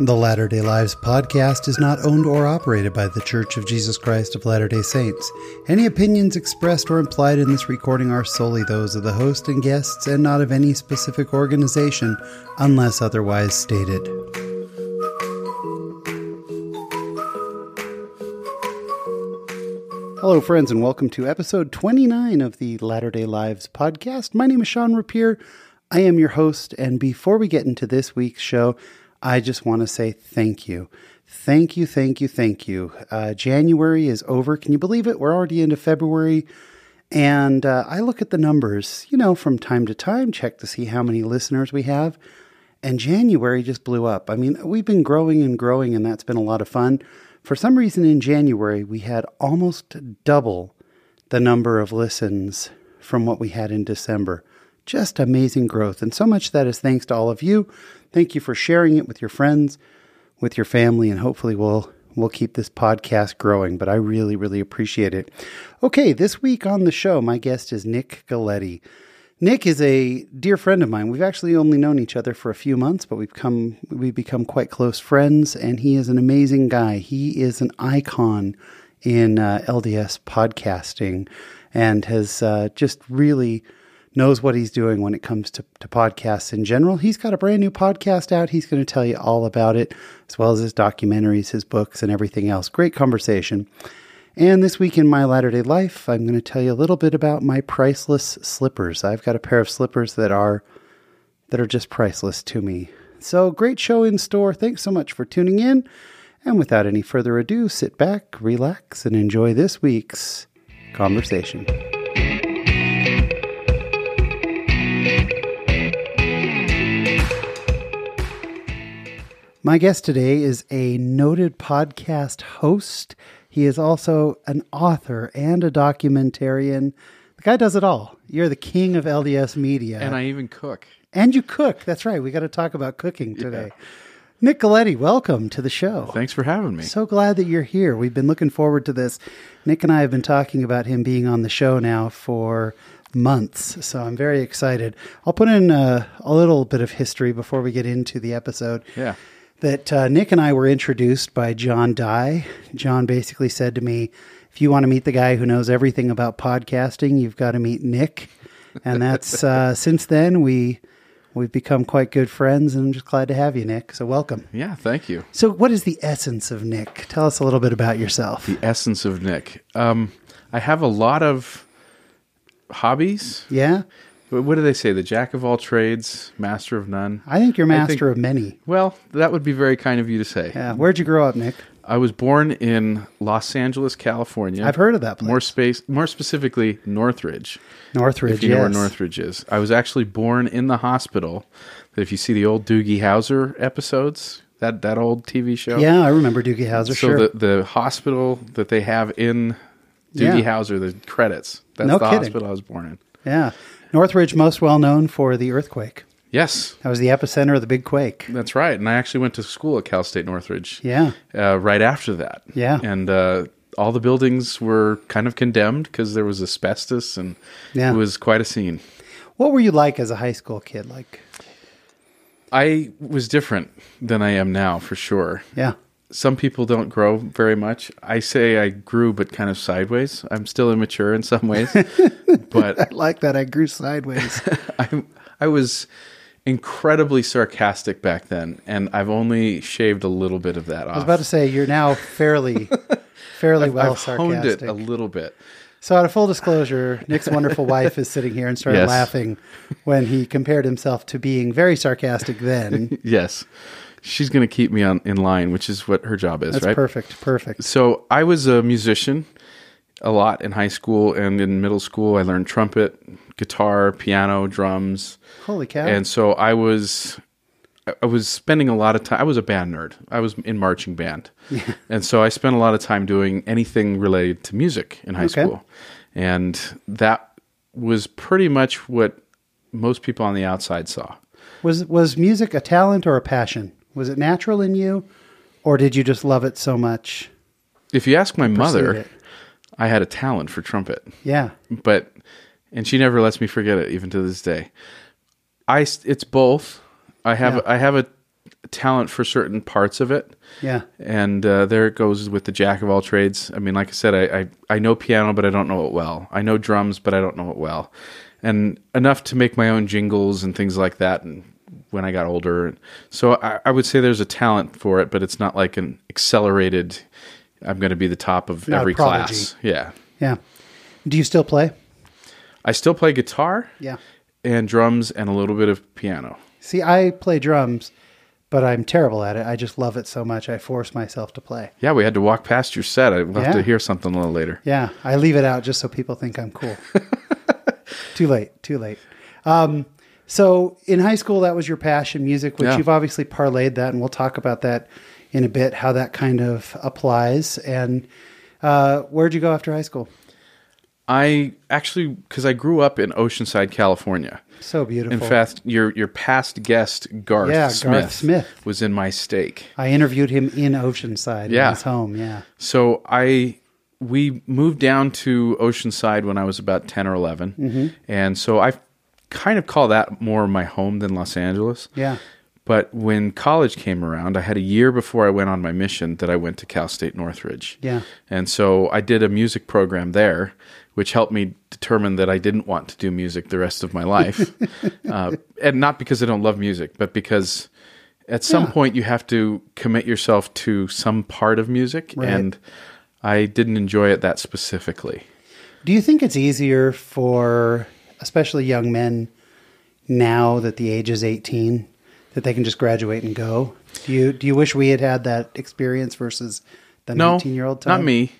The Latter day Lives podcast is not owned or operated by The Church of Jesus Christ of Latter day Saints. Any opinions expressed or implied in this recording are solely those of the host and guests and not of any specific organization unless otherwise stated. Hello, friends, and welcome to episode 29 of the Latter day Lives podcast. My name is Sean Rapier. I am your host, and before we get into this week's show, I just want to say thank you. Thank you, thank you, thank you. Uh, January is over. Can you believe it? We're already into February. And uh, I look at the numbers, you know, from time to time, check to see how many listeners we have. And January just blew up. I mean, we've been growing and growing, and that's been a lot of fun. For some reason, in January, we had almost double the number of listens from what we had in December. Just amazing growth. And so much that is thanks to all of you. Thank you for sharing it with your friends, with your family, and hopefully we'll we'll keep this podcast growing. But I really, really appreciate it. Okay, this week on the show, my guest is Nick Galieti. Nick is a dear friend of mine. We've actually only known each other for a few months, but we've come we've become quite close friends, and he is an amazing guy. He is an icon in uh, LDS podcasting, and has uh, just really knows what he's doing when it comes to, to podcasts in general. He's got a brand new podcast out. He's going to tell you all about it, as well as his documentaries, his books, and everything else. Great conversation. And this week in my latter day life, I'm going to tell you a little bit about my priceless slippers. I've got a pair of slippers that are that are just priceless to me. So great show in store. Thanks so much for tuning in. And without any further ado, sit back, relax, and enjoy this week's conversation. My guest today is a noted podcast host. He is also an author and a documentarian. The guy does it all. You're the king of LDS media. And I even cook. And you cook. That's right. We got to talk about cooking today. Yeah. Nick Galieti, welcome to the show. Thanks for having me. So glad that you're here. We've been looking forward to this. Nick and I have been talking about him being on the show now for months. So I'm very excited. I'll put in a, a little bit of history before we get into the episode. Yeah that uh, Nick and I were introduced by John Dye. John basically said to me, if you want to meet the guy who knows everything about podcasting, you've got to meet Nick. And that's uh, since then we we've become quite good friends, and I'm just glad to have you, Nick. So welcome. Yeah, thank you. So, what is the essence of Nick? Tell us a little bit about yourself. The essence of Nick. Um, I have a lot of hobbies. Yeah. What do they say? The jack of all trades, master of none. I think you're master think, of many. Well, that would be very kind of you to say. Yeah. Where'd you grow up, Nick? I was born in Los Angeles, California. I've heard of that place. More space, more specifically, Northridge. Northridge, if you yes. know where Northridge is. I was actually born in the hospital. That if you see the old Doogie Howser episodes, that that old TV show. Yeah, I remember Doogie Howser. So sure. the the hospital that they have in Doogie yeah. Howser, the credits. That's no the kidding. hospital I was born in. Yeah. Northridge, most well known for the earthquake. Yes. That was the epicenter of the big quake. That's right. And I actually went to school at Cal State Northridge. Yeah. Uh, right after that. Yeah. And uh, all the buildings were kind of condemned because there was asbestos and yeah. it was quite a scene. What were you like as a high school kid? Like, I was different than I am now for sure. Yeah some people don't grow very much. I say I grew, but kind of sideways. I'm still immature in some ways, but I like that. I grew sideways. I I was incredibly sarcastic back then, and I've only shaved a little bit of that off. I was about to say you're now fairly, fairly I've, well I've sarcastic. honed it a little bit. So, out of full disclosure, Nick's wonderful wife is sitting here and started yes. laughing when he compared himself to being very sarcastic then. yes she's going to keep me on in line, which is what her job is, That's right? perfect. Perfect. So I was a musician a lot in high school and in middle school. I learned trumpet, guitar, piano, drums. Holy cow! And so I was I was spending a lot of time. I was a band nerd. I was in marching band, yeah. and so I spent a lot of time doing anything related to music in high okay. school, and that was pretty much what most people on the outside saw. Was was music a talent or a passion? Was it natural in you, or did you just love it so much? If you ask my mother, it? I had a talent for trumpet. Yeah, but and she never lets me forget it even to this day. I it's both. I have yeah. I have a talent for certain parts of it. Yeah. And uh, there it goes with the jack of all trades. I mean, like I said, I, I, I know piano, but I don't know it well. I know drums, but I don't know it well. And enough to make my own jingles and things like that. And when I got older, so I, I would say there's a talent for it, but it's not like an accelerated. I'm going to be the top of Not every class. Yeah, Yeah. Do you still play? I still play guitar Yeah. and drums and a little bit of piano. See, I play drums, but I'm terrible at it. I just love it so much. I force myself to play. Yeah, we had to walk past your set. I'd love Yeah. to hear something a little later. Yeah, I leave it out just so people think I'm cool. too late, too late. Um, so in high school, that was your passion, music, which Yeah. you've obviously parlayed that, and we'll talk about that in a bit, how that kind of applies. And uh, where'd you go after high school? I actually, because I grew up in Oceanside, California. So beautiful. In fact, your your past guest Garth Yeah, Garth Smith, Smith. was in my stake. I interviewed him in Oceanside, Yeah. in his home. Yeah, So I we moved down to Oceanside when I was about ten or 11 Mm-hmm. and so I kind of call that more my home than Los Angeles. yeah, But when college came around, I had a year before I went on my mission that I went to Cal State Northridge. Yeah. And so I did a music program there, which helped me determine that I didn't want to do music the rest of my life. uh, and not because I don't love music, but because at some Yeah. point you have to commit yourself to some part of music. Right. And I didn't enjoy it that specifically. Do you think it's easier for, especially young men, now that the age is eighteen, that they can just graduate and go? Do you do you wish we had had that experience versus the No, nineteen year old time? not me.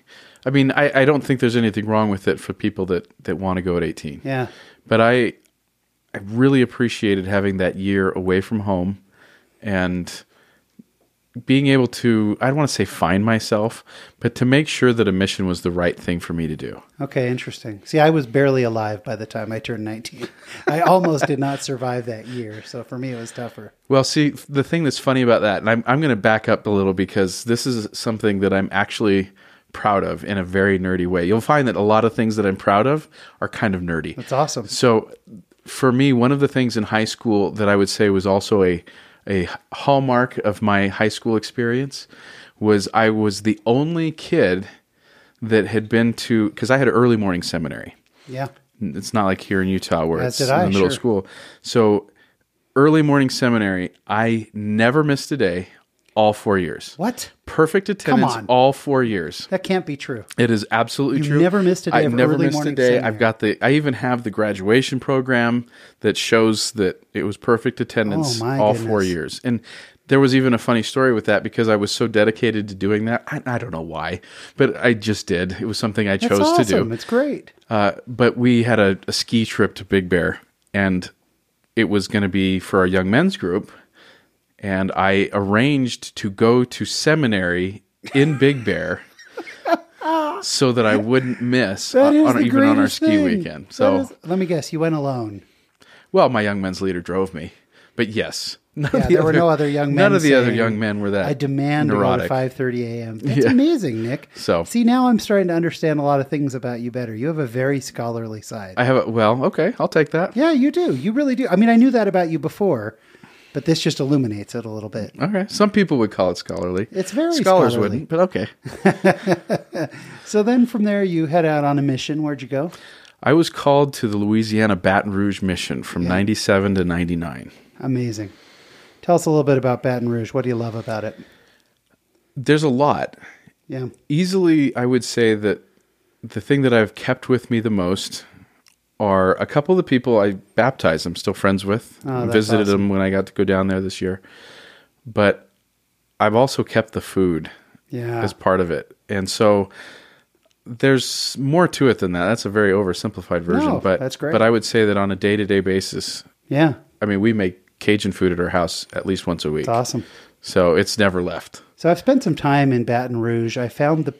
I mean, I, I don't think there's anything wrong with it for people that, that want to go at 18. Yeah, but I I really appreciated having that year away from home and being able to I don't want to say find myself, but to make sure that a mission was the right thing for me to do. Okay, interesting. See, I was barely alive by the time I turned 19. I almost did not survive that year. So for me, it was tougher. Well, see, the thing that's funny about that, and I'm I'm going to back up a little because this is something that I'm actually proud of in a very nerdy way. You'll find that a lot of things that I'm proud of are kind of nerdy. That's awesome. So, for me, one of the things in high school that I would say was also a a hallmark of my high school experience was I was the only kid that had been to because I had an early morning seminary. Yeah. It's not like here in Utah where As it's in I, the middle sure. school. So, early morning seminary, I never missed a day all four years. What? Perfect attendance on. all four years. That can't be true. It is absolutely You true. never missed a day I've never missed a day. I've got the. I even have the graduation program that shows that it was perfect attendance Oh, my all four goodness. years. And there was even a funny story with that because I was so dedicated to doing that. I, I don't know why, but I just did. It was something I That's chose awesome. to do. It's great. Uh, but we had a, a ski trip to Big Bear, and it was going to be for our young men's group. And I arranged to go to seminary in Big Bear so that I wouldn't miss on, on- even on our ski thing. weekend. So, is- let me guess, you went alone. well, my young men's leader drove me, but yes, none Yeah, of the there were no other young men None of the other young men were that. I demand neurotic. to go to 5:30 a.m. That's Yeah. amazing, Nick. So- see, now I'm starting to understand a lot of things about you better. You have a very scholarly side. I have a, well, okay, I'll take that. yeah, you do. You really do. I mean, I knew that about you before, but this just illuminates it a little bit. Okay, some people would call it scholarly. It's very scholars scholarly. wouldn't, but okay. So then from there, you head out on a mission. Where'd you go? I was called to the Louisiana Baton Rouge mission from 97 to 99. Amazing. Tell us a little bit about Baton Rouge. What do you love about it? There's a lot. Yeah. Easily, I would say that the thing that I've kept with me the most are a couple of the people I baptized. I'm still friends with. Oh, I visited awesome. them when I got to go down there this year. But I've also kept the food Yeah. as part of it. And so there's more to it than that. That's a very oversimplified version, No, but that's great. but I would say that on a day-to-day basis, Yeah. I mean, we make Cajun food at our house at least once a week. It's awesome. So it's never left. So I've spent some time in Baton Rouge. I found the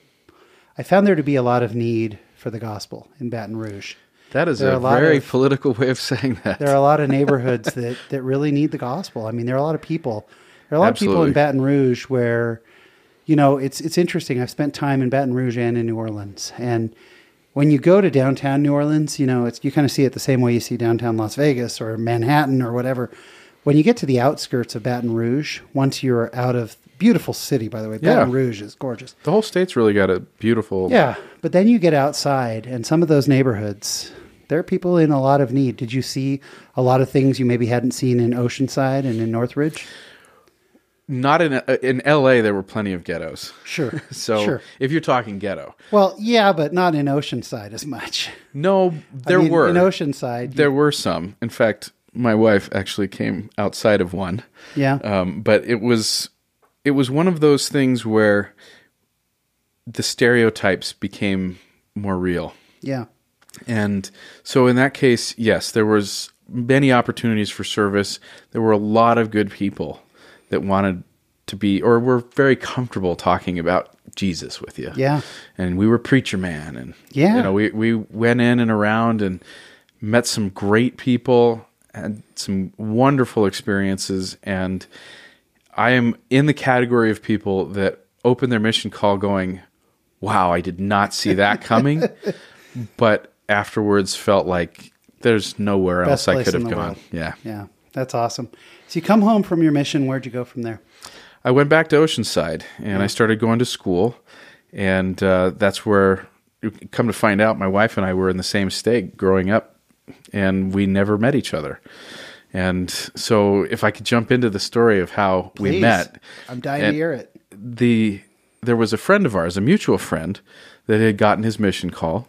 I found there to be a lot of need for the gospel in Baton Rouge. That is There a, very of- political way of saying that. There are a lot of neighborhoods that, that really need the gospel. I mean, there are a lot of people. There are a lot of people in Baton Rouge where, you know, it's it's interesting. I've spent time in Baton Rouge and in New Orleans, and when you go to downtown New Orleans, you know, it's you kind of see it the same way you see downtown Las Vegas or Manhattan or whatever. when you get to the outskirts of Baton Rouge, once you're out of beautiful city, by the way, Baton Yeah. Rouge is gorgeous. The whole state's really got a beautiful. Yeah, but then you get outside, and some of those neighborhoods, there are people in a lot of need. Did you see a lot of things you maybe hadn't seen in Oceanside and in Northridge? Not in uh, in L.A. There were plenty of ghettos. Sure. So sure. if you're talking ghetto, Well, yeah, but not in Oceanside as much. no, there I mean, were in Oceanside. there were some. In fact, my wife actually came outside of one. yeah, Um, but it was it was one of those things where the stereotypes became more real. yeah, And so in that case, yes, there was many opportunities for service. There were a lot of good people that wanted to be or were very comfortable talking about Jesus with you. yeah, And we were preacher man and Yeah. you know, we we went in and around and met some great people, had some wonderful experiences and I am in the category of people that open their mission call going, "Wow, I did not see that coming." but afterwards felt like there's nowhere Best else I could have gone. world. Yeah. yeah. That's awesome. So you come home from your mission. Where'd you go from there? I went back to Oceanside and I started going to school, and uh, that's where, you come to find out, my wife and I were in the same state growing up, and we never met each other. And so, if I could jump into the story of how we met, I'm dying to hear it. the there was a friend of ours, a mutual friend, that had gotten his mission call,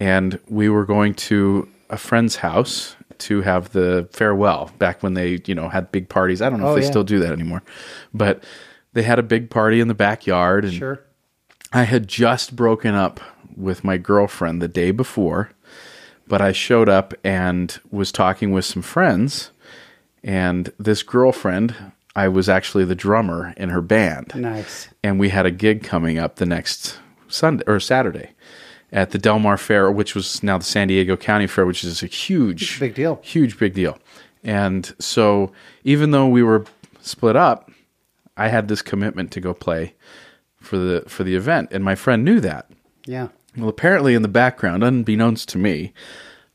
and we were going to a friend's house to have the farewell back when they, you know, had big parties. I don't know Oh, if they yeah. still do that anymore, but they had a big party in the backyard, and Sure. I had just broken up with my girlfriend the day before, but I showed up and was talking with some friends, and this girlfriend, I was actually the drummer in her band Nice. and we had a gig coming up the next Sunday or Saturday at the Del Mar Fair, which was now the San Diego County Fair, which is a huge, Big deal. huge, big deal. And so, even though we were split up, I had this commitment to go play for the for the event, and my friend knew that. Yeah. Well, apparently, in the background, unbeknownst to me,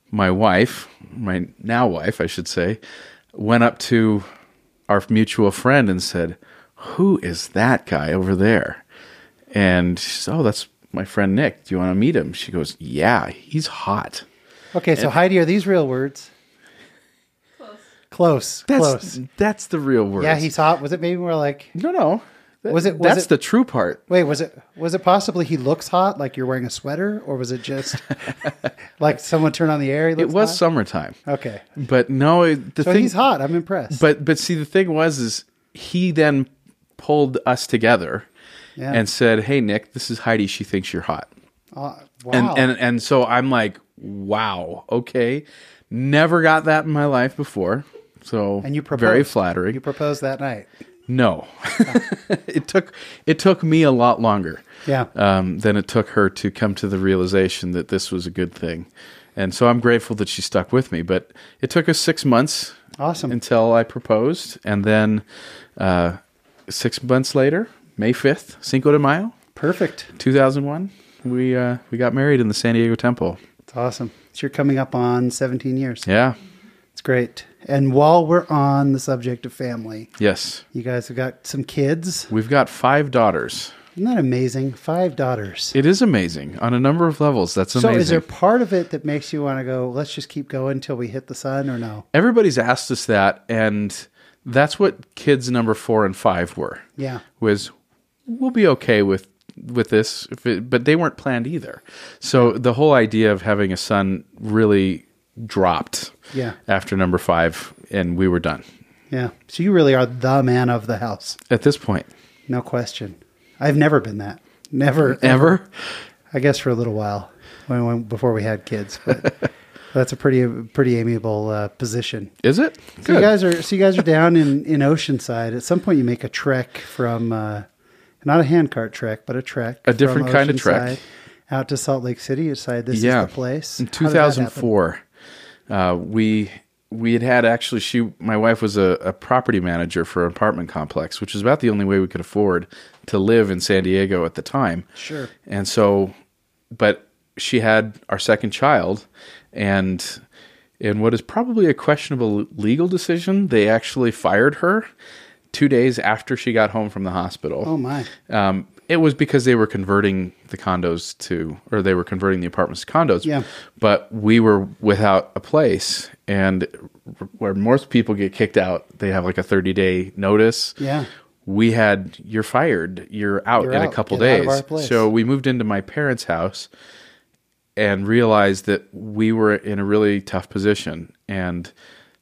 my wife, my now wife, I should say, went up to our mutual friend and said, Who is that guy over there? And she said, Oh, that's my friend Nick. Do you want to meet him? She goes, Yeah, he's hot. Okay, so Heidi, are these real words? Close. That's Close. that's the real word. Yeah, he's hot. Was it maybe more like? no, no. That- Was it- was that's it- the true part. Wait, was it was it possibly he looks hot, like you're wearing a sweater, or was it just like someone turned on the air? He It was hot? summertime, okay. but no. it- The So thing he's hot. I'm impressed. But but see, the thing was, is he then pulled us together Yeah. and said, "Hey, Nick, this is Heidi. She thinks you're hot." Uh, wow. And and and so I'm like, "Wow, okay." Never got that in my life before, so And you very flattering. you proposed that night. no, it took it took me a lot longer Yeah. um, than it took her to come to the realization that this was a good thing. And so I'm grateful that she stuck with me. But it took us six months Awesome. until I proposed. And then uh, six months later, May 5th, Cinco de Mayo, Perfect. 2001, we, uh, we got married in the San Diego Temple. It's awesome. So you're coming up on 17 years. Yeah. It's great. And while we're on the subject of family, Yes. you guys have got some kids. We've got five daughters. Isn't that amazing? Five daughters. It is amazing on a number of levels. That's amazing. So is there part of it that makes you want to go, let's just keep going until we hit the sun or no? Everybody's asked us that. And that's what kids number four and five were. Yeah. was we'll be okay with with this if it, but they weren't planned either so the whole idea of having a son really dropped Yeah. after number five and we were done Yeah. So you really are the man of the house. at this point No question. I've never been that. Never. ever I guess for a little while when, when before we had kids, but that's a pretty pretty amiable uh, position. is it So you guys are so you guys are down in in Oceanside. At some point, you make a trek from uh, not a handcart trek, but a trek, A different kind of trek. Out to Salt Lake City. You decide this Yeah. is the place. in How did that happen? 2004 uh, we we had had actually she my wife was a, a property manager for an apartment complex which is about the only way we could afford to live in san diego at the time Sure. And so, but she had our second child, and in what is probably a questionable legal decision. They actually fired her two days after she got home from the hospital. Oh my! Um, it was because they were converting the condos to, or they were converting the apartments to condos. Yeah. But we were without a place, and where most people get kicked out, they have like a thirty day notice. Yeah. We had you're fired, you're out You're in out. a couple Get days. So we moved into my parents' house and realized that we were in a really tough position, and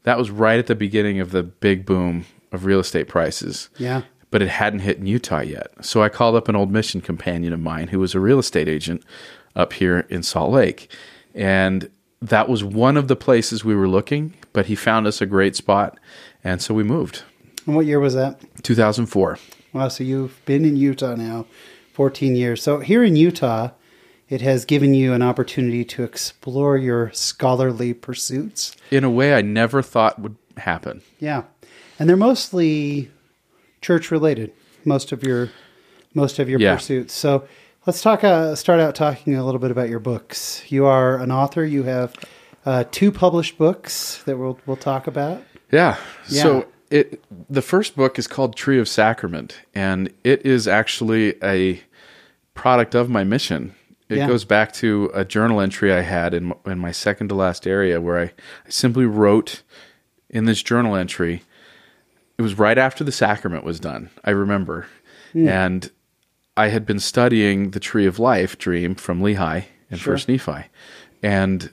that was right at the beginning of the big boom of real estate prices Yeah. but it hadn't hit in Utah yet. So I called up an old mission companion of mine who was a real estate agent up here in Salt Lake. And that was one of the places we were looking, but he found us a great spot. And so we moved. And what year was that? 2004. Wow. So you've been in Utah now, fourteen years. So here in Utah, it has given you an opportunity to explore your scholarly pursuits. In a way I never thought would happen. Yeah, and they're mostly church related. Most of your most of your Yeah. pursuits. So let's talk. Uh, start out talking a little bit about your books. You are an author. You have uh, two published books that we'll we'll talk about. Yeah. Yeah. So it the first book is called Tree of Sacrament, and it is actually a product of my mission. It Yeah. goes back to a journal entry I had in, in my second to last area where I, I simply wrote in this journal entry. It was right after the sacrament was done, I remember. Hmm. And I had been studying the Tree of Life dream from Lehi and Sure. First Nephi. And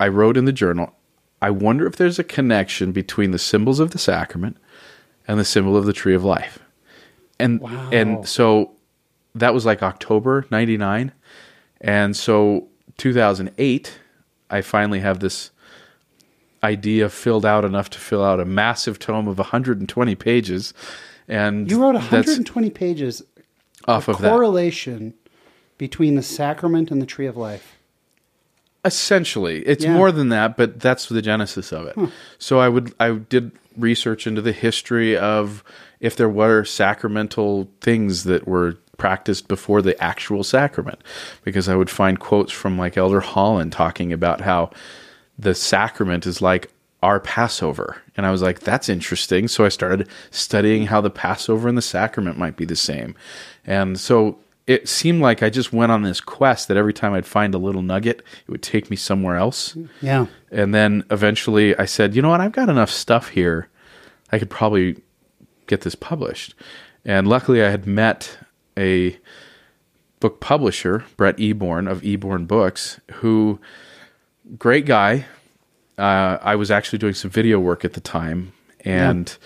I wrote in the journal, I wonder if there's a connection between the symbols of the sacrament and the symbol of the tree of life. And Wow. and so that was like October 99. And so 2008 I finally have this idea filled out enough to fill out a massive tome of 120 pages and You wrote 120 pages off of that. correlation between the sacrament and the tree of life. Essentially, it's Yeah. more than that, but that's the genesis of it. So I would I did research into the history of if there were sacramental things that were practiced before the actual sacrament, because I would find quotes from like Elder Holland talking about how the sacrament is like our Passover, and I was like, that's interesting. So I started studying how the Passover and the sacrament might be the same, and so it seemed like I just went on this quest that every time I'd find a little nugget, it would take me somewhere else. Yeah. And then eventually I said, you know what? I've got enough stuff here. I could probably get this published. And luckily I had met a book publisher, Brett Eborn of Eborn Books, who, great guy. Uh, I was actually doing some video work at the time. And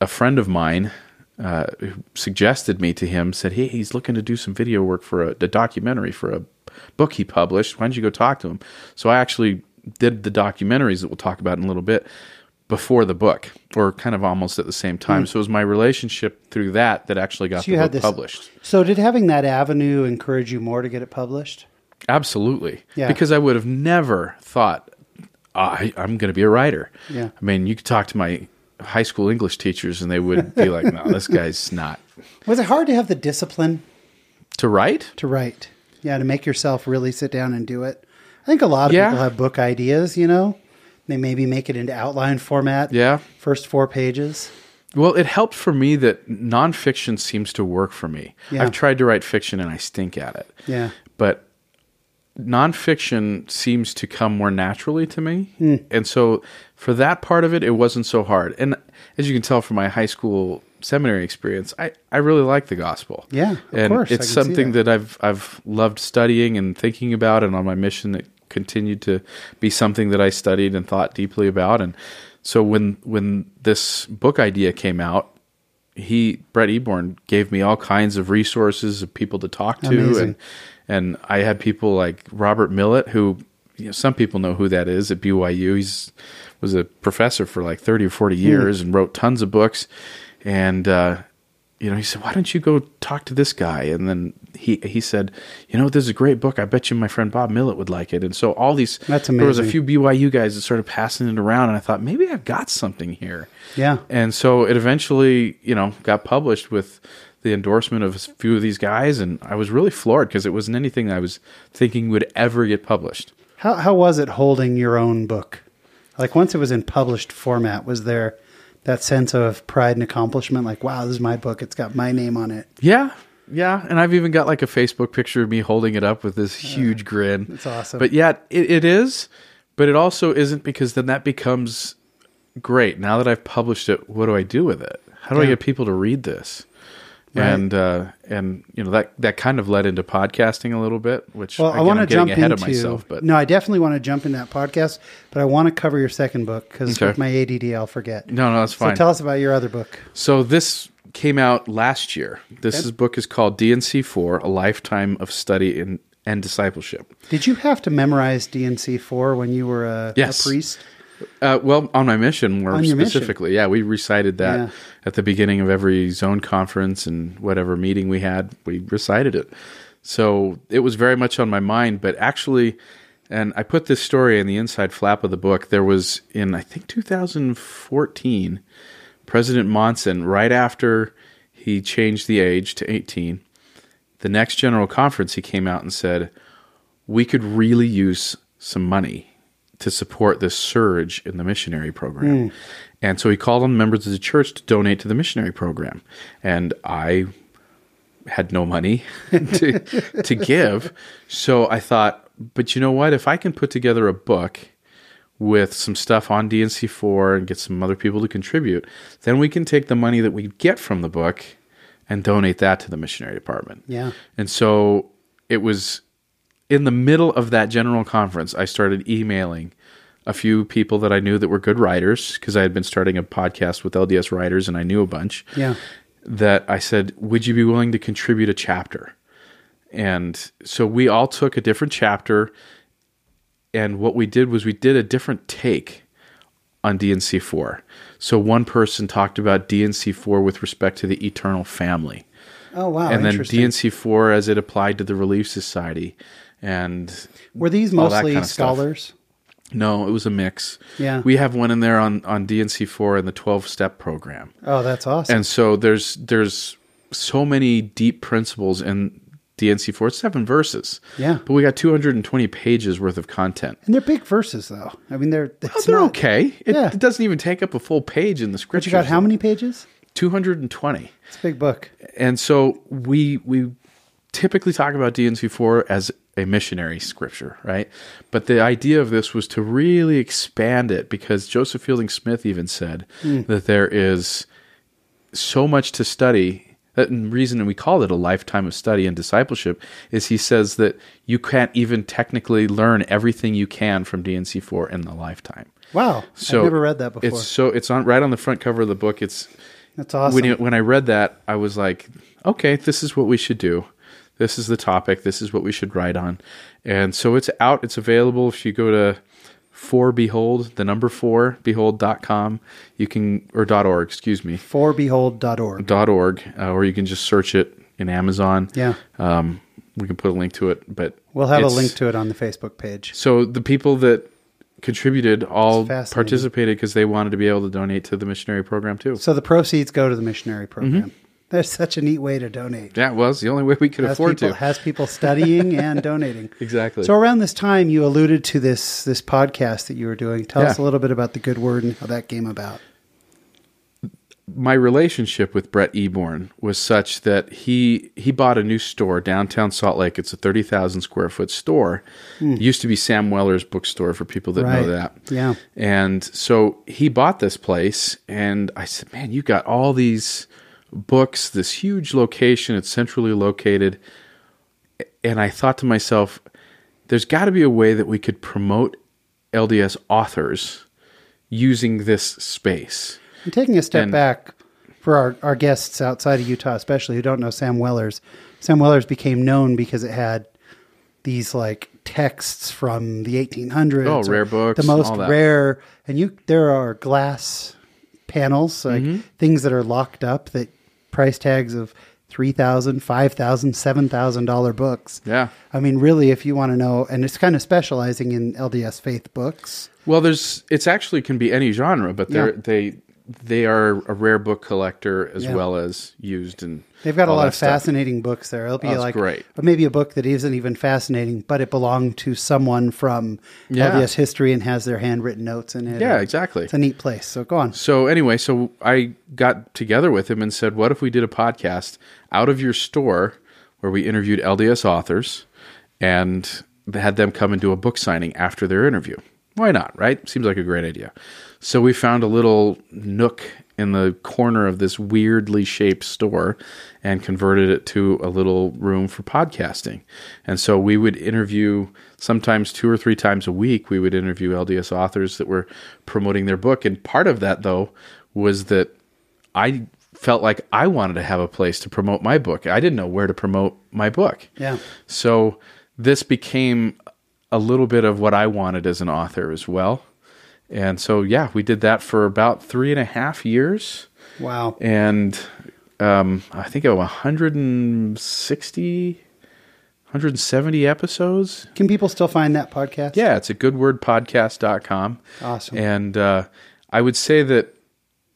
a friend of mine uh, who suggested me to him said, "Hey, he's looking to do some video work for a, a documentary for a book he published. Why don't you go talk to him?" So I actually did the documentaries that we'll talk about in a little bit before the book, or kind of almost at the same time. So it was my relationship through that that actually got. So the book this- published. So did having that avenue encourage you more to get it published? Absolutely, Yeah. because I would have never thought "Ah, I, I'm going to be a writer. Yeah. I mean, you could talk to my high school English teachers, and they would be like, "No, this guy's not." Was it hard to have the discipline To write? to write? Yeah, to make yourself really sit down and do it. I think a lot of Yeah. people have book ideas, you know. They maybe make it into outline format. Yeah. First four pages. Well, it helped for me that nonfiction seems to work for me. Yeah. I've tried to write fiction and I stink at it. Yeah. But nonfiction seems to come more naturally to me. Hmm. And so for that part of it, it wasn't so hard. And as you can tell from my high school seminary experience, I, I really like the gospel. Yeah, of and course, it's something that. that. I've I've loved studying and thinking about and on my mission it continued to be something that I studied and thought deeply about. And so when when this book idea came out, he Brett Eborn gave me all kinds of resources of people to talk to Amazing. and and I had people like Robert Millett who you know, some people know who that is at BYU. He's was a professor for like 30 or 40 years and wrote tons of books and uh you know, he said, "Why don't you go talk to this guy?" And then he he said, "You know, this is a great book. I bet you my friend Bob Millett would like it." And so all these That's there was a few BYU guys that started passing it around, and I thought maybe I've got something here. Yeah. And so it eventually, you know, got published with the endorsement of a few of these guys, and I was really floored because it wasn't anything I was thinking would ever get published. How how was it holding your own book? Like once it was in published format, was there that sense of pride and accomplishment? Like, wow, this is my book. It's got my name on it. Yeah, yeah, and I've even got like a Facebook picture of me holding it up with this huge grin. It's awesome. But yeah, it, it is, but it also isn't because then that becomes great. Now that I've published it, what do I do with it? How do I get people to read this? Right. And uh, and you know that that kind of led into podcasting a little bit, which Well, again, I want to jump ahead into of myself, but no, I definitely want to jump in that podcast, but I want to cover your second book because Okay. with my ADD, I'll forget. no, no, that's fine. So tell us about your other book. So this came out last year. This is, book is called D&C Four: A Lifetime of Study in, and Discipleship. Did you have to memorize D&C four when you were a, Yes. a priest? Uh, well, on my mission, more your mission. specifically, yeah, we recited that Yeah. at the beginning of every zone conference and whatever meeting we had. We recited it, so it was very much on my mind. But actually, and I put this story in the inside flap of the book. There was in I think 2014, President Monson, right after he changed the age to 18, the next general conference, he came out and said, "We could really use some money." to support this surge in the missionary program. Hmm. And so he called on members of the church to donate to the missionary program. And I had no money to to give. So I thought, but you know what? If I can put together a book with some stuff on D&C4 and get some other people to contribute, then we can take the money that we get from the book and donate that to the missionary department. Yeah. And so it was in the middle of that general conference, I started emailing a few people that I knew that were good writers because I had been starting a podcast with LDS writers and I knew a bunch. Yeah. That I said, Would you be willing to contribute a chapter? And so we all took a different chapter. And what we did was we did a different take on D&C4. So one person talked about D&C4 with respect to the eternal family Oh wow. and then interesting. D&C4 as it applied to the Relief Society. And were these mostly kind of stuff. scholars? no, it was a mix. Yeah. We have one in there on, on D&C4 and the 12 step program. Oh, that's awesome. And so there's there's so many deep principles in D&C4. It's seven verses. Yeah. But we got 220 pages worth of content. And they're big verses, though. I mean, they're oh, it's Oh, they're not, okay. It, Yeah. it doesn't even take up a full page in the But scripture. you got how many pages? 220. It's a big book. And so we we typically talk about D&C4 as a missionary scripture, right? But the idea of this was to really expand it because Joseph Fielding Smith even said hmm. that there is so much to study. That and the reason we call it a lifetime of study and discipleship is he says that you can't even technically learn everything you can from D&C4 in the lifetime. Wow. So I've never read that before. It's so it's on right on the front cover of the book. It's That's awesome. when you, when I read that, I was like, okay, this is what we should do. This is the topic. This is what we should write on. And so it's out. It's available. If you go to for behold, the number four behold.com, you can, or dot org, excuse me, Forbehold.org. dot org, uh, or you can just search it in Amazon. Yeah. Um, we can put a link to it, but We'll have a link to it on the Facebook page. So the people that contributed all participated because they wanted to be able to donate to the missionary program too. So the proceeds go to the missionary program. Mm-hmm. That's such a neat way to donate. Yeah, was the only way we could Has afford people, to. has people studying and donating. Exactly. So around this time, you alluded to this this podcast that you were doing. Tell us a little bit about the Good Word and how that came about. my relationship with Brett Eborn was such that he he bought a new store downtown Salt Lake. It's a thirty thousand square foot store. Hmm. It used to be Sam Weller's bookstore for people that. Right. know that. Yeah. And so he bought this place, and I said, "Man, you got all these books, this huge location. It's centrally located." And I thought to myself, "There's got to be a way that we could promote LDS authors using this space." And taking a step And- back for our, our guests outside of Utah, especially who don't know Sam Wellers, Sam Wellers became known because it had these like texts from the 1800s. Oh, rare books, The most rare. And you, there are glass panels, like Mm-hmm. things that are locked up that price tags of $3,000, $5,000, $7,000 books. Yeah. I mean, really, if you want to know, and it's kind of specializing in LDS faith books. Well, there's it's actually can be any genre, but they're Yeah. they they are a rare book collector as Yeah. well as used and They've got a lot of stuff. fascinating books there. It'll be Oh, like great. But maybe a book that isn't even fascinating, but it belonged to someone from Yeah. LDS history and has their handwritten notes in it. Yeah, exactly. It's a neat place. So go on. So anyway, so I got together with him and said, "What if we did a podcast out of your store where we interviewed LDS authors and had them come and do a book signing after their interview? Why not? Right? Seems like a great idea." So we found a little nook in the corner of this weirdly shaped store and converted it to a little room for podcasting. And so we would interview sometimes two or three times a week. We would interview LDS authors that were promoting their book. And part of that, though, was that I felt like I wanted to have a place to promote my book. I didn't know where to promote my book. Yeah. So this became a little bit of what I wanted as an author as well. And so, yeah, we did that for about three and a half years. Wow. And um, I think of 160, 170 episodes. Can people still find that podcast? Yeah, it's at goodwordpodcast.com. Awesome. And uh, I would say that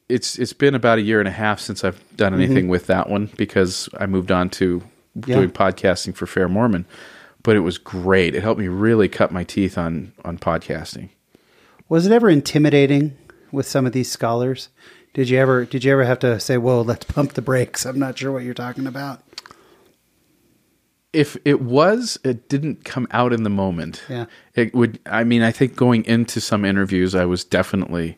it's it's been about a year and a half since I've done anything with that one because I moved on to Mm-hmm. Yeah. doing podcasting for Fair Mormon. But it was great. It helped me really cut my teeth on on podcasting. Was it ever intimidating with some of these scholars? Did you ever did you ever have to say, "Whoa, let's pump the brakes"? I'm not sure what you're talking about. if it was, it didn't come out in the moment. Yeah. It would, I mean, I think going into some interviews, I was definitely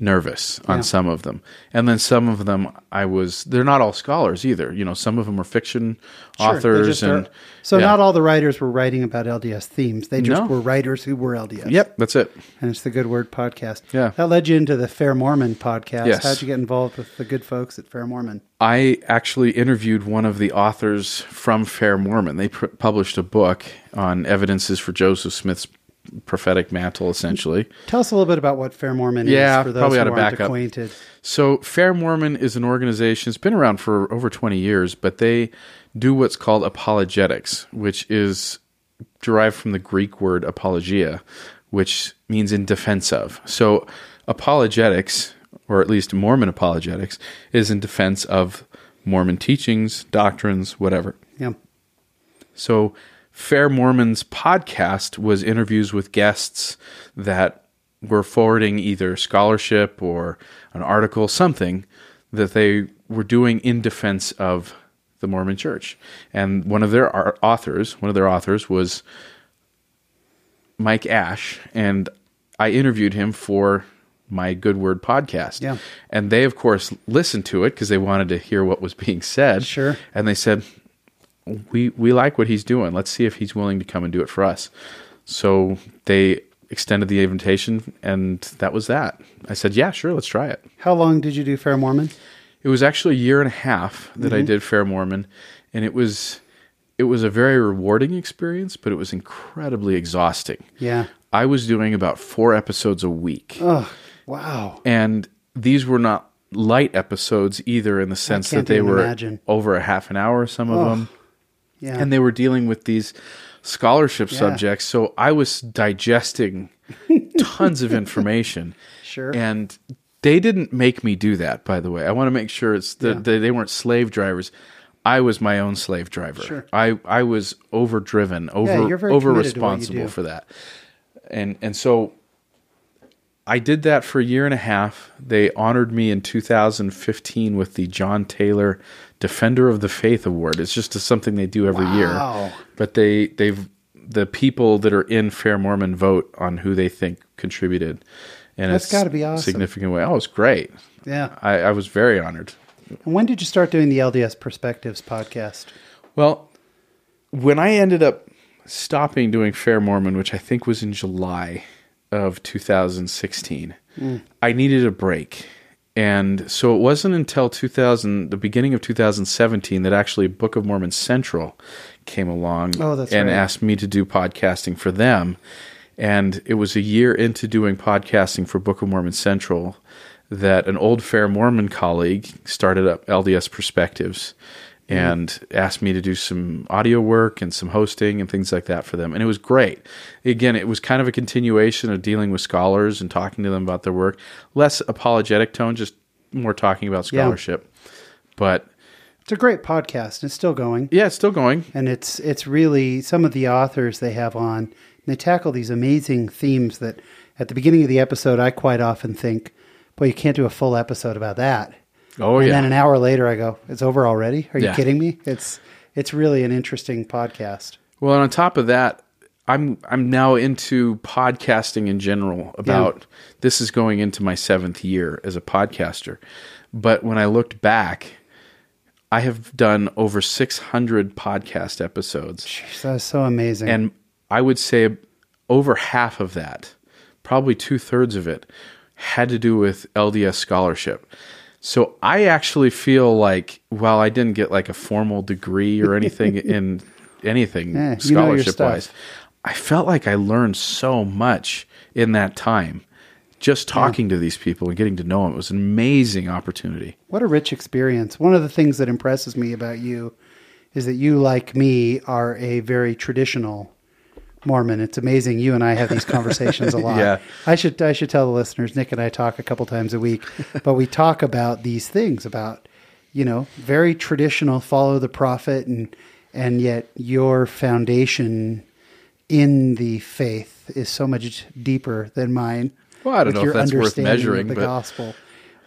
nervous on Yeah. some of them. And then some of them, I was, they're not all scholars either. You know, some of them are fiction Sure, authors. and are- so yeah. not all the writers were writing about LDS themes. They just No. were writers who were LDS. Yep, that's it. And it's the Good Word podcast. Yeah. That led you into the Fair Mormon podcast. Yes. How'd you get involved with the good folks at Fair Mormon? I actually interviewed one of the authors from Fair Mormon. They pr- published a book on evidences for Joseph Smith's prophetic mantle, essentially. Tell us a little bit about what Fair Mormon Yeah, is for those probably who aren't back up. acquainted. So, Fair Mormon is an organization. It's been around for over 20 years, but they do what's called apologetics, which is derived from the Greek word apologia, which means in defense of. So, apologetics, or at least Mormon apologetics, is in defense of Mormon teachings, doctrines, whatever. Yeah. So, Fair Mormon's podcast was interviews with guests that were forwarding either scholarship or an article, something that they were doing in defense of the Mormon Church. And one of their authors, one of their authors was Mike Ash, and I interviewed him for my Good Word podcast. Yeah. And they, of course, listened to it because they wanted to hear what was being said. Sure. And they said, we we like what he's doing. Let's see if he's willing to come and do it for us. So they extended the invitation, and that was that. I said, yeah, sure, let's try it. How long did you do Fair Mormon? It was actually a year and a half that I mm-hmm. did Fair Mormon, and it was it was a very rewarding experience, but it was incredibly exhausting. Yeah. I was doing about four episodes a week, Oh, wow. and these were not light episodes either, in the sense that they were imagine. over a half an hour. Some of them. Yeah. and they were dealing with these scholarship Yeah. subjects. So I was digesting tons of information. Sure. And they didn't make me do that, by the way. I want to make sure it's that they, they weren't slave drivers. I was my own slave driver. Sure. I, I was overdriven, over you're over committed to what you responsible for that. And and so I did that for a year and a half. They honored me in 2015 with the John Taylor Defender of the Faith Award. It's just something they do every Wow. year. But they they've the people that are in Fair Mormon vote on who they think contributed And That's a gotta be awesome. significant way. Oh, it's great. yeah. I, I was very honored. And when did you start doing the LDS Perspectives podcast? Well, when I ended up stopping doing Fair Mormon, which I think was in July of 2016, hmm. I needed a break. And so it wasn't until 2000, the beginning of 2017, that actually Book of Mormon Central came along Oh, and right. asked me to do podcasting for them. And it was a year into doing podcasting for Book of Mormon Central that an old Fair Mormon colleague started up LDS Perspectives. Mm-hmm. and asked me to do some audio work and some hosting and things like that for them. And it was great. Again, it was kind of a continuation of dealing with scholars and talking to them about their work. Less apologetic tone, just more talking about Yeah. scholarship. But It's a great podcast. It's still going. yeah, it's still going. and it's it's really some of the authors they have on they tackle these amazing themes that at the beginning of the episode i quite often think boy you can't do a full episode about that Oh, and yeah. And then an hour later i go it's over already are you Yeah. kidding me it's it's really an interesting podcast Well, and on top of that, I'm I'm now into podcasting in general. About this is going into my seventh year as a podcaster, but when I looked back, I have done over 600 podcast episodes, Jeez, that's so amazing and I would say over half of that, probably two thirds of it, had to do with LDS scholarship. So I actually feel like while I didn't get like a formal degree or anything in anything Yeah, you know scholarship wise. I felt like I learned so much in that time. Just talking to these people and getting to know them it was an amazing opportunity. What a rich experience. One of the things that impresses me about you is that you, like me, are a very traditional Mormon. It's amazing. You and I have these conversations a lot. Yeah. I should I should tell the listeners, Nick and I talk a couple times a week, but we talk about these things about, you know, very traditional, follow the prophet and and yet your foundation in the faith is so much deeper than mine. Well, I don't know if your that's worth measuring, the but- gospel.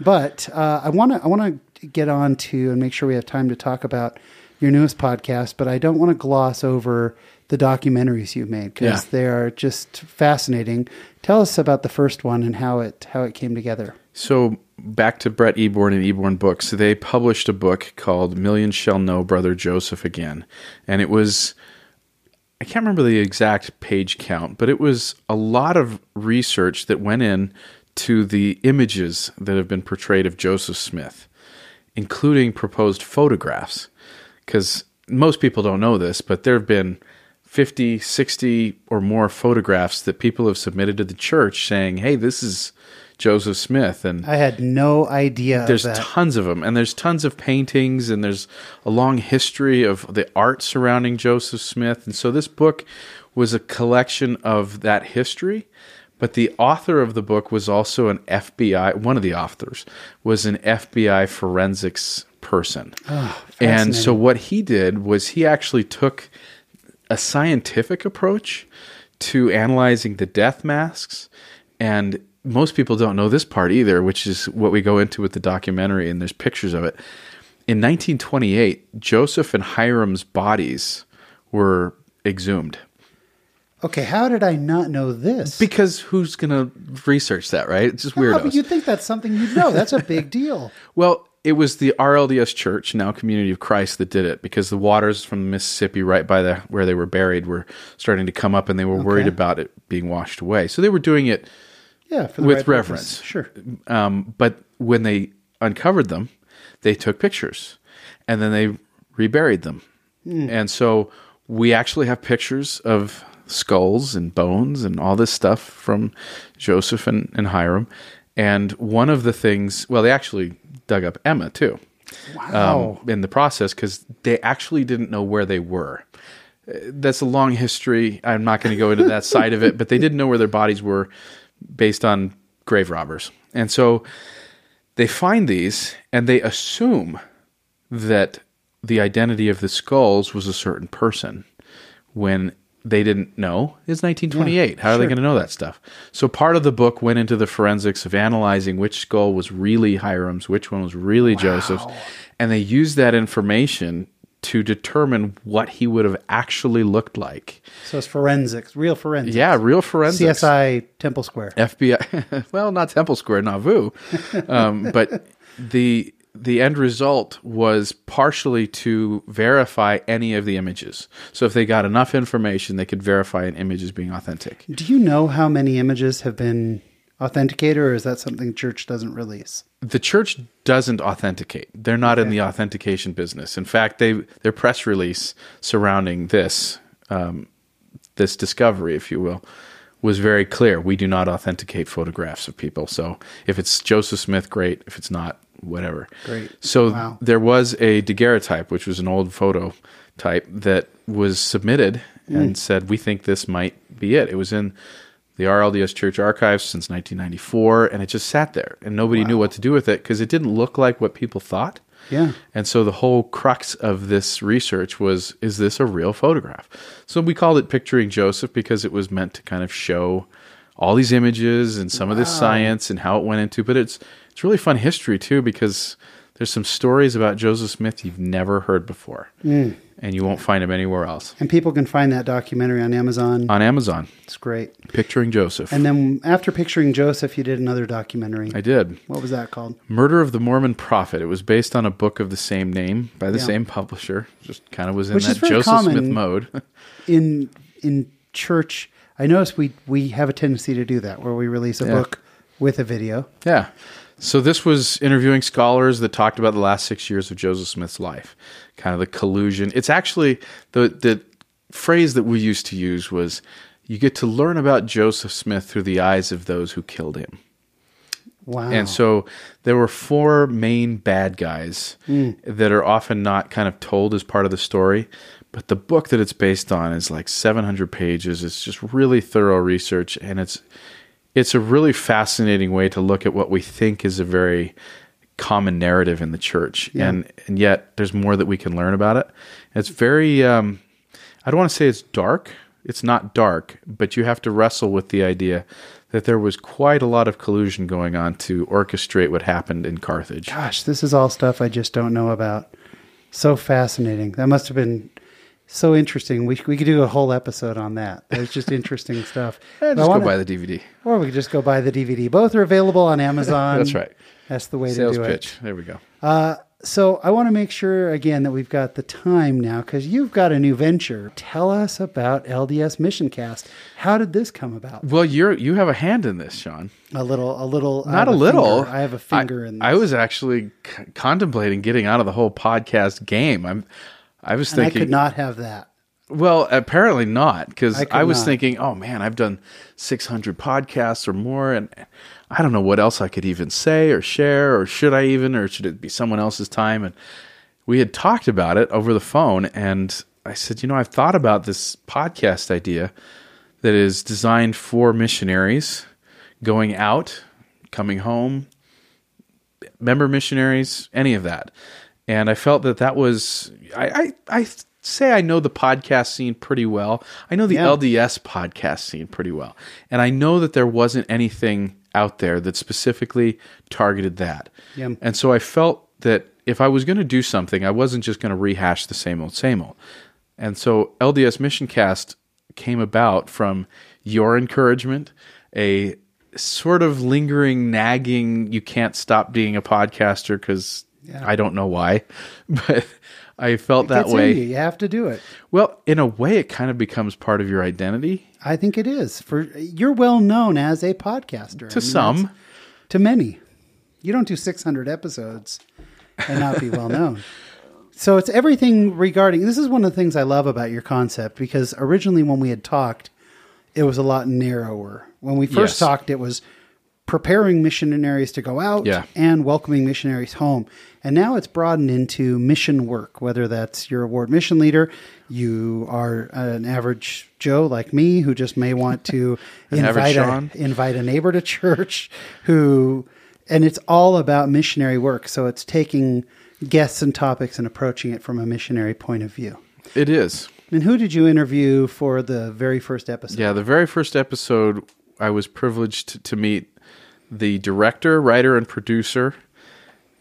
But uh, I want to I want to get on to and make sure we have time to talk about your newest podcast. But I don't want to gloss over the documentaries you've made because Yeah. they are just fascinating. Tell us about the first one and how it how it came together. So back to Brett Eborn and Eborn Books, they published a book called Millions Shall Know Brother Joseph Again. And it was I can't remember the exact page count, but it was a lot of research that went in to the images that have been portrayed of Joseph Smith, including proposed photographs. Because most people don't know this, but there have been 50, 60 or more photographs that people have submitted to the church saying, hey, this is Joseph Smith. And I had no idea. there's of that. tons of them and there's tons of paintings and there's a long history of the art surrounding joseph smith and so this book was a collection of that history but the author of the book was also an fbi one of the authors was an fbi forensics person ah, and so what he did was he actually took a scientific approach to analyzing the death masks and most people don't know this part either which is what we go into with the documentary and there's pictures of it in 1928 joseph and hyrum's bodies were exhumed Okay, how did I not know this? because who's going to research that right it's just weird. weirdos but you'd think that's something you'd know. That's a big deal. Well, it was the RLDS Church, now Community of Christ, that did it because the waters from the Mississippi, right by the where they were buried, were starting to come up, and they were worried about it being washed away. So they were doing it Yeah, with right reverence. purpose. Sure. Um, but when they uncovered them, they took pictures and then they reburied them. And so we actually have pictures of skulls and bones and all this stuff from Joseph and, and Hyrum. And one of the things, well, they actually dug up Emma too Wow. um, in the process because they actually didn't know where they were. That's a long history. I'm not going to go into that side of it, but they didn't know where their bodies were based on grave robbers. And so they find these and they assume that the identity of the skulls was a certain person when they didn't know is 1928. How are they going to know that stuff? So part of the book went into the forensics of analyzing which skull was really Hyrum's, which one was really Joseph's, and they used that information to determine what he would have actually looked like. so it's forensics, real forensics. Yeah, real forensics. CSI Temple Square. FBI. well, not Temple Square, Nauvoo, um, but the the end result was partially to verify any of the images. So if they got enough information, they could verify an image as being authentic. Do you know how many images have been authenticated, or is that something church doesn't release? The church doesn't authenticate. They're not in the authentication business. In fact, they their press release surrounding this um, this discovery, if you will, was very clear. We do not authenticate photographs of people. So if it's Joseph Smith, great. If it's not, whatever. Great. So Wow. there was a daguerreotype, which was an old photo type that was submitted Mm. and said, "We think this might be it." It was in the RLDS Church archives since 1994, and it just sat there, and nobody knew what to do with it because it didn't look like what people thought. Yeah. And so the whole crux of this research was is this a real photograph? So we called it Picturing Joseph because it was meant to kind of show all these images and some of this science and how it went into but it's it's really fun history too because there's some stories about Joseph Smith you've never heard before. Mm. And you won't find them anywhere else. And people can find that documentary on Amazon. On Amazon, It's great. Picturing Joseph. And then after picturing Joseph, you did another documentary. I did. What was that called? Murder of the Mormon Prophet. It was based on a book of the same name by the Yeah. same publisher. Just kind of was in Which that Joseph. Smith mode. In in church, I notice we we have a tendency to do that, where we release a Yeah. book with a video. Yeah. So this was interviewing scholars that talked about the last six years of Joseph Smith's life, kind of the collusion. It's actually the the phrase that we used to use was you get to learn about Joseph Smith through the eyes of those who killed him. Wow. And so there were four main bad guys hmm. that are often not kind of told as part of the story. But the book that it's based on is like 700 pages. It's just really thorough research, and it's it's a really fascinating way to look at what we think is a very common narrative in the church, Yeah. and and yet there's more that we can learn about it. It's very um, I don't want to say it's dark. It's not dark, but you have to wrestle with the idea that there was quite a lot of collusion going on to orchestrate what happened in Carthage. Gosh, this is all stuff I just don't know about. So fascinating. That must have been so interesting. We we could do a whole episode on that. That's just interesting stuff. Eh, just go wanna- buy the DVD. or we could just go buy the DVD. Both are available on Amazon. That's right. That's the way Sales to do pitch. it. There we go. Uh, so I want to make sure again that we've got the time now because you've got a new venture. Tell us about LDS Mission Cast. How did this come about? Well, you're you have a hand in this, Shawn. A little, a little, Not have a little. finger- I have a finger I, in. This. I was actually c- contemplating getting out of the whole podcast game. I'm. I was and I could not have that. Well, apparently not, because I I, was not. thinking, oh man, I've done 600 podcasts or more, and I don't know what else I could even say or share, or should I even, or should it be someone else's time? And we had talked about it over the phone, and I said, you know, I've thought about this podcast idea that is designed for missionaries going out, coming home, member missionaries, any of that. And I felt that that was I I, I say I know the podcast scene pretty well. I know the Yeah. LDS podcast scene pretty well, and I know that there wasn't anything out there that specifically targeted that. Yeah. And so I felt that if I was going to do something, I wasn't just going to rehash the same old, same old. And so LDS Mission Cast came about from your encouragement, a sort of lingering, nagging, you can't stop being a podcaster because Yeah. I don't know why, but I felt that way. you. You have to do it. Well, in a way, it kind of becomes part of your identity I think it is. For you're well known as a podcaster. to some. to many. You don't do 600 episodes and not be well known. So it's everything regarding. This is one of the things I love about your concept because originally when we had talked, it was a lot narrower. When we first Yes. talked, it was preparing missionaries to go out Yeah. and welcoming missionaries home. And now it's broadened into mission work, whether that's your award mission leader, you are an average Joe like me who just may want to invite a, invite a neighbor to church who and it's all about missionary work. So it's taking guests and topics and approaching it from a missionary point of view. It is. And who did you interview for the very first episode? Yeah, the very first episode, I was privileged to meet the director, writer, and producer,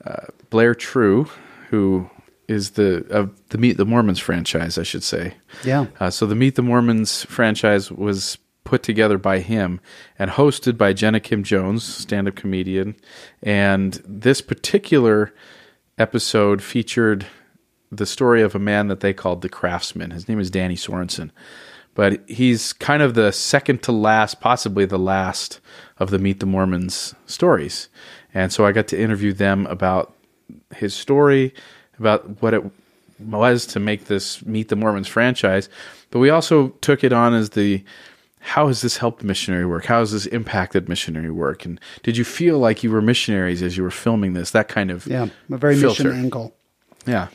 uh, Blair Treu, who is the of the Meet the Mormons franchise, I should say. Yeah. Uh, so the Meet the Mormons franchise was put together by him and hosted by Jenna Kim Jones, stand-up comedian. And this particular episode featured the story of a man that they called the craftsman. His name is Danny Sorensen. But he's kind of the second to last, possibly the last of the Meet the Mormons stories. And so I got to interview them about his story, about what it was to make this Meet the Mormons franchise. But we also took it on as the how has this helped missionary work? How has this impacted missionary work? And did you feel like you were missionaries as you were filming this? That kind of Yeah, a very filter. mission angle. Yeah.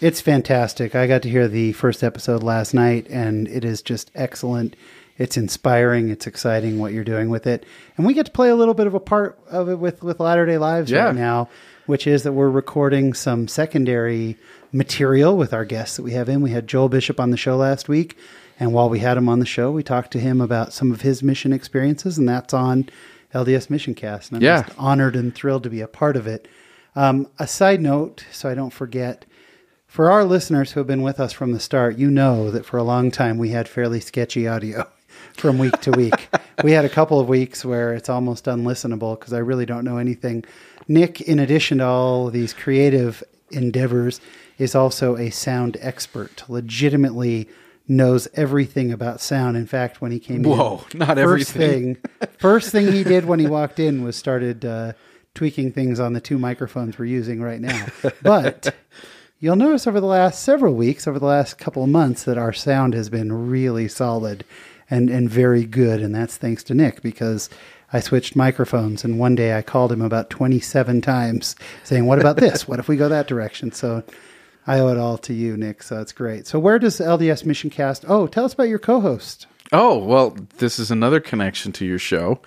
It's fantastic. I got to hear the first episode last night, and it is just excellent. It's inspiring. It's exciting what you're doing with it, and we get to play a little bit of a part of it with with Latter Day Lives Yeah. right now, which is that we're recording some secondary material with our guests that we have in. We had Joel Bishop on the show last week, and while we had him on the show, we talked to him about some of his mission experiences, and that's on LDS Mission Cast. And I'm Yeah. just honored and thrilled to be a part of it. Um, a side note, so I don't forget. For our listeners who have been with us from the start, you know that for a long time we had fairly sketchy audio from week to week. we had a couple of weeks where it's almost unlistenable because I really don't know anything. Nick, in addition to all these creative endeavors, is also a sound expert, legitimately knows everything about sound. In fact, when he came Whoa, in, not first everything. thing, first thing he did when he walked in was started uh, tweaking things on the two microphones we're using right now. But you'll notice over the last several weeks, over the last couple of months, that our sound has been really solid and, and very good. And that's thanks to Nick because I switched microphones. And one day I called him about 27 times saying, What about this? what if we go that direction? So I owe it all to you, Nick. So it's great. So where does LDS Mission Cast? Oh, tell us about your co host. Oh, well, this is another connection to your show.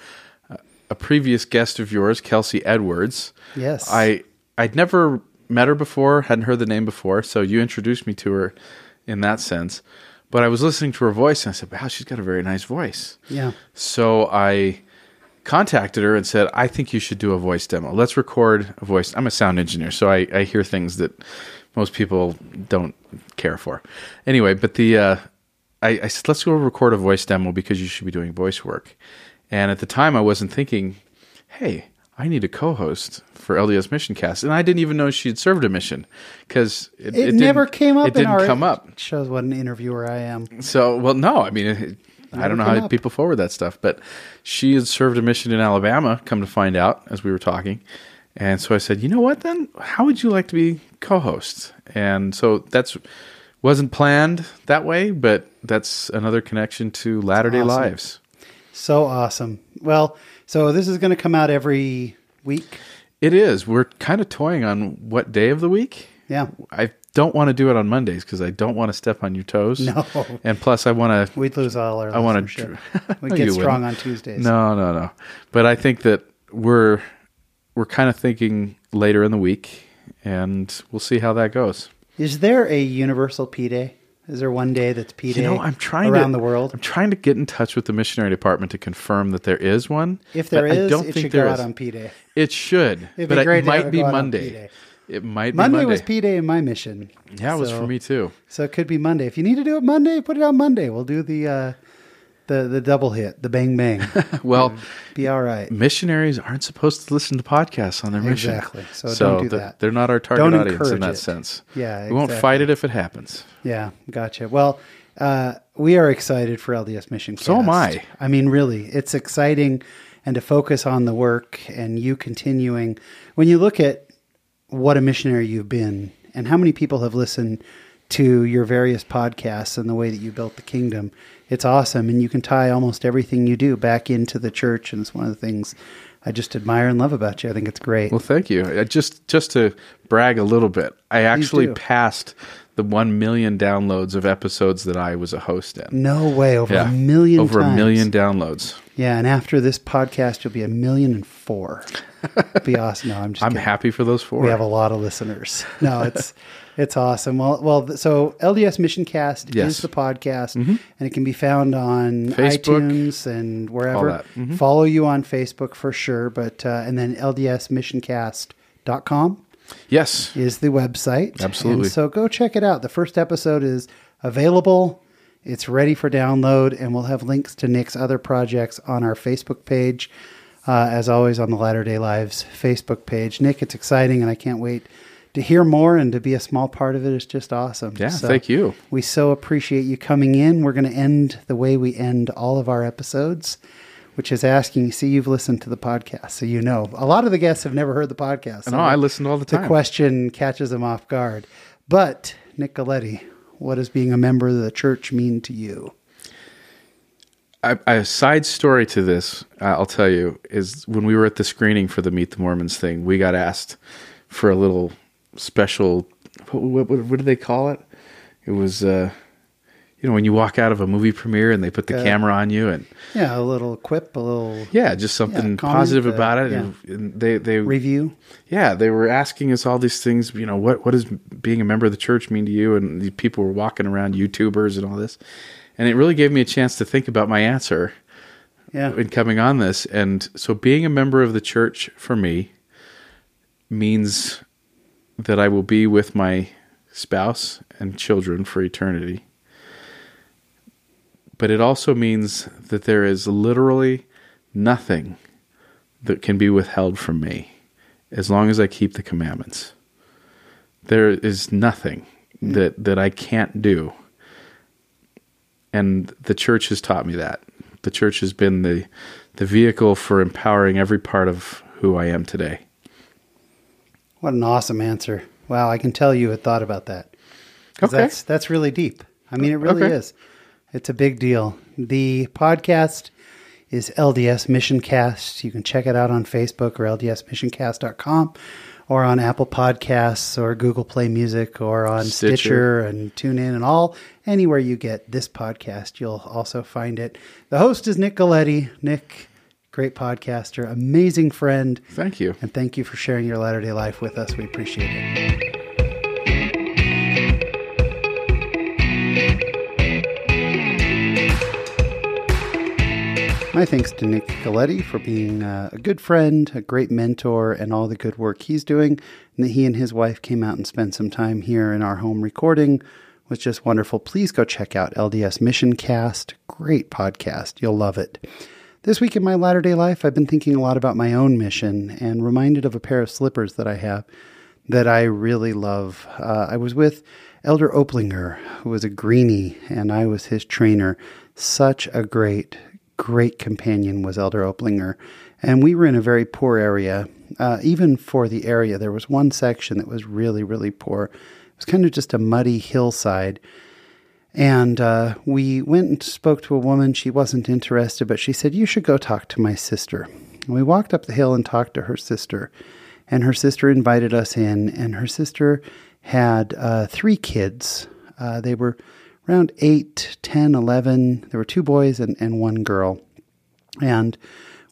Uh, a previous guest of yours, Kelsey Edwards. Yes. I I'd never met her before, hadn't heard the name before, so you introduced me to her in that sense. But I was listening to her voice and I said, "Wow, she's got a very nice voice." Yeah. So I contacted her and said, I think you should do a voice demo. Let's record a voice. I'm a sound engineer, so I, I hear things that most people don't care for. Anyway, but the uh, I, I said, let's go record a voice demo because you should be doing voice work. And at the time, I wasn't thinking, hey, I need a co-host for LDS Mission Cast, and I didn't even know she had served a mission because it, It, didn't- never came up. It didn't come up. Shows what an interviewer I am. So, well, no, I mean, it, I don't know how up. people forward that stuff, but she had served a mission in Alabama, come to find out as we were talking. And so I said, you know what, then? How would you like to be co host? And so that's wasn't planned that way, but that's another connection to Latter day Awesome. Lives. So awesome. Well, so this is going to come out every week. It is. We're kind of toying on what day of the week. Yeah. I don't want to do it on Mondays because I don't want to step on your toes. No. And plus, I want to We'd lose all our. I wanna listenership. We get strong wouldn't. on Tuesdays. No, no, no. But I think that we're we're kind of thinking later in the week, and we'll see how that goes. Is there a universal P day? Is there one day that's P day? You know, I'm trying around to, the world. I'm trying to get in touch with the missionary department to confirm that there is one. If there is, I don't it think should there go is. out on P day. It should, It'd but it might be go out on Monday. It might be Monday, Monday. was P day in my mission. yeah, it was for me too. So it could be Monday. If you need to do it Monday, put it on Monday. We'll do the uh, the the double hit, the bang bang. Well, be all right. missionaries aren't supposed to listen to podcasts on their mission. Exactly. So don't do th- that. They're not our target Don't audience in that it. sense. Yeah, we won't fight it if it happens. Yeah, gotcha. Well, uh, we are excited for LDS Mission. So am I. I mean, really, it's exciting, and to focus on the work and you continuing. When you look at what a missionary you've been, and how many people have listened to your various podcasts and the way that you built the kingdom, it's awesome. And you can tie almost everything you do back into the church, and it's one of the things I just admire and love about you. I think it's great. Well, thank you. I just just to brag a little bit, I actually do. passed the one million downloads of episodes that I was a host in. no way, over Yeah, a million, over times. a million downloads. Yeah, and after this podcast, you'll be a million and four. be awesome. No, I'm just. I'm kidding. happy for those four. We have a lot of listeners. No, it's it's awesome. Well, well. So LDS Mission Cast Yes. Mm-hmm. is the podcast, and it can be found on Facebook, iTunes and wherever. Mhm. Follow you on Facebook for sure, but uh, and then LDSMissioncast.com yes, is the website. Absolutely. And so go check it out. The first episode is available. It's ready for download, and we'll have links to Nick's other projects on our Facebook page, uh, as always on the Latter Day Lives Facebook page. Nick, it's exciting, and I can't wait to hear more and to be a small part of. It's just awesome. Yeah, thank you. We so appreciate you coming in. We're going to end the way we end all of our episodes, which is asking. See, you've listened to the podcast, so you know. A lot of the guests have never heard the podcast. so no, I listen all the time. the question catches them off guard. But Nick Galieti, what does being a member of the church mean to you? I, a side story to this, uh, I'll tell you, is when we were at the screening for the Meet the Mormons thing, we got asked for a little special. What, what, what do they call it? It was, uh, you know, when you walk out of a movie premiere and they put the Uh, camera on you, and Yeah, a little quip, a little yeah, just something Yeah, comment, positive uh, about it. yeah. And, and they they review. yeah, they were asking us all these things. You know, what what does being a member of the church mean to you? And the people were walking around, YouTubers and all this, and it really gave me a chance to think about my answer Yeah. in coming on this. And so, being a member of the church for me means that I will be with my spouse and children for eternity. But it also means that there is literally nothing that can be withheld from me as long as I keep the commandments. There is nothing mm. that, that I can't do. And the church has taught me that. The church has been the the vehicle for empowering every part of who I am today. What an awesome answer. Wow, I can tell you had thought about that. Okay. That's that's really deep. I mean, it really Okay. is. It's a big deal. The podcast is LDS Mission Cast. You can check it out on Facebook or ldsmissioncast.com or on Apple Podcasts or Google Play Music or on Stitcher, Stitcher. and TuneIn and all anywhere you get this podcast, you'll also find it. The host is Nick Galieti. Nick, great podcaster, amazing friend. Thank you. And thank you for sharing your Latter day life with us. We appreciate it. My thanks to Nick Galieti for being uh, a good friend, a great mentor, and all the good work he's doing. And that he and his wife came out and spent some time here in our home recording was just wonderful. Please go check out LDS Mission Cast. Great podcast. You'll love it. This week in my latter day life, I've been thinking a lot about my own mission and reminded of a pair of slippers that I have that I really love. Uh, I was with Elder Oplinger, who was a greenie, and I was his trainer. Such a great, great companion was Elder Oplinger. And we were in a very poor area. Uh, even for the area, there was one section that was really, really poor. It was kind of just a muddy hillside. And uh, we went and spoke to a woman. She wasn't interested, but she said, You should go talk to my sister. And we walked up the hill and talked to her sister. And her sister invited us in, and her sister had uh, three kids. Uh, they were around 8, 10, 11. There were two boys and, and one girl. And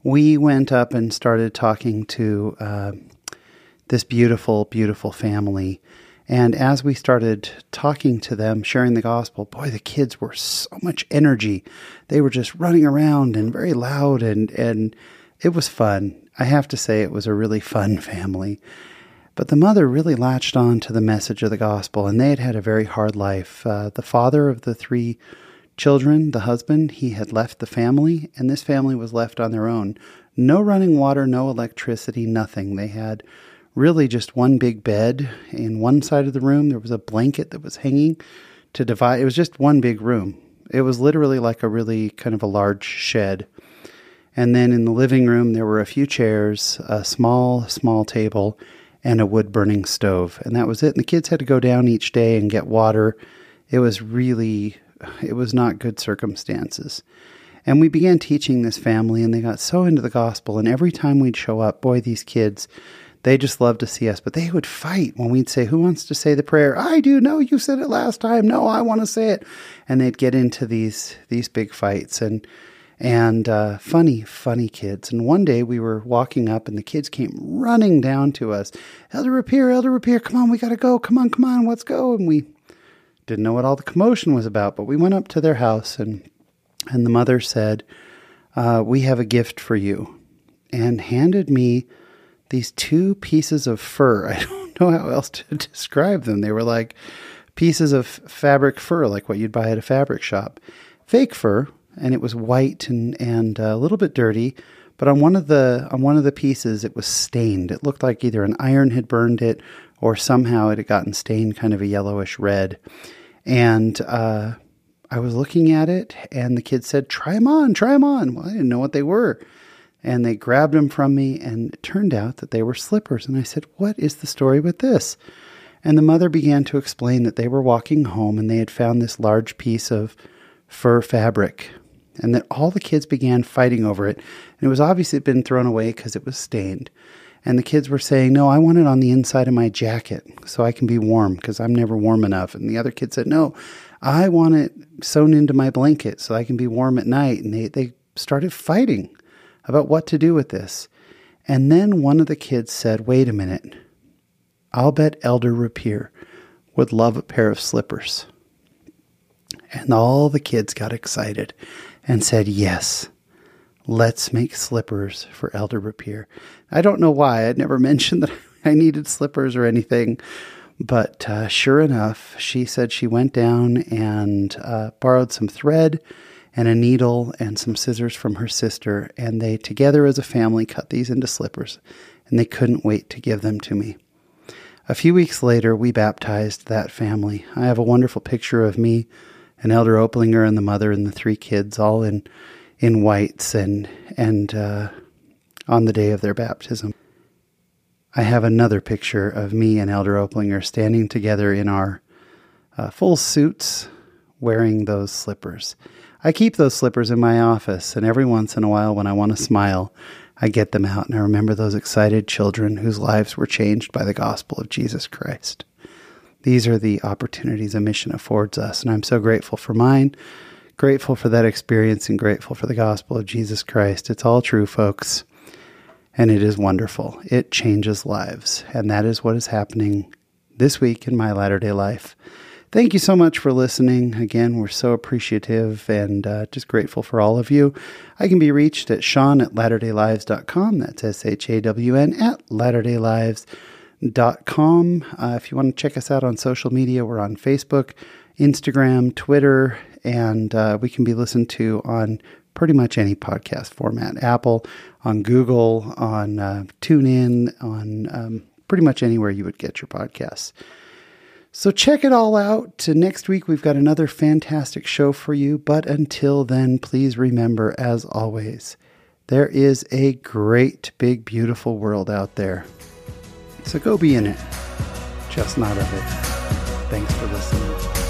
we went up and started talking to uh, this beautiful, beautiful family. And as we started talking to them, sharing the gospel, boy, the kids were so much energy. They were just running around and very loud, and, and it was fun. I have to say, it was a really fun family. But the mother really latched on to the message of the gospel, and they had had a very hard life. Uh, the father of the three children, the husband, he had left the family, and this family was left on their own. No running water, no electricity, nothing. They had really just one big bed. In one side of the room, there was a blanket that was hanging to divide. It was just one big room. It was literally like a really kind of a large shed. And then in the living room, there were a few chairs, a small, small table, and a wood burning stove. And that was it. And the kids had to go down each day and get water. It was really, it was not good circumstances. And we began teaching this family, and they got so into the gospel. And every time we'd show up, boy, these kids, they just loved to see us. But they would fight when we'd say, Who wants to say the prayer? I do. No, you said it last time. No, I want to say it. And they'd get into these these big fights. And and uh, funny, funny kids. And one day we were walking up, and the kids came running down to us. Elder Rapier, Elder Rapier, come on, we got to go. Come on, come on, let's go. And we didn't know what all the commotion was about, but we went up to their house, and and the mother said, uh, "We have a gift for you," and handed me these two pieces of fur. I don't know how else to describe them. They were like pieces of fabric fur, like what you'd buy at a fabric shop, fake fur and it was white and and a little bit dirty. But on one of the on one of the pieces, it was stained. It looked like either an iron had burned it, or somehow it had gotten stained, kind of a yellowish red. And uh, I was looking at it, and the kid said, "Try them on, try them on." Well, I didn't know what they were, and they grabbed them from me, and it turned out that they were slippers. And I said, "What is the story with this?" And the mother began to explain that they were walking home, and they had found this large piece of fur fabric and that all the kids began fighting over it. And it was obviously been thrown away because it was stained. And the kids were saying, No, I want it on the inside of my jacket so I can be warm because I'm never warm enough. And the other kid said, No, I want it sewn into my blanket so I can be warm at night. And they, they started fighting about what to do with this. And then one of the kids said, Wait a minute. I'll bet Elder Rapier would love a pair of slippers. And all the kids got excited and said, Yes, let's make slippers for Elder Rapier. I don't know why. I'd never mentioned that I needed slippers or anything. But uh, sure enough, she said she went down and uh, borrowed some thread and a needle and some scissors from her sister, and they together as a family cut these into slippers, and they couldn't wait to give them to me. A few weeks later, we baptized that family. I have a wonderful picture of me and Elder Oplinger and the mother and the three kids all in in whites and and uh, on the day of their baptism. I have another picture of me and Elder Oplinger standing together in our uh, full suits, wearing those slippers. I keep those slippers in my office, and every once in a while, when I want to smile, I get them out and I remember those excited children whose lives were changed by the gospel of Jesus Christ. These are the opportunities a mission affords us, and I'm so grateful for mine, grateful for that experience, and grateful for the gospel of Jesus Christ. It's all true, folks, and it is wonderful. It changes lives, and that is what is happening this week in my latter day life. Thank you so much for listening. Again, we're so appreciative and uh, just grateful for all of you. I can be reached at Shawn at latterdaylives.com. That's S H A W N at latterdaylives.com. Uh, if you want to check us out on social media, we're on Facebook, Instagram, Twitter, and uh, we can be listened to on pretty much any podcast format Apple, on Google, on uh, TuneIn, on um, pretty much anywhere you would get your podcasts. So check it all out. Next week, we've got another fantastic show for you. But until then, please remember, as always, there is a great, big, beautiful world out there. So go be in it, just not of it. Thanks for listening.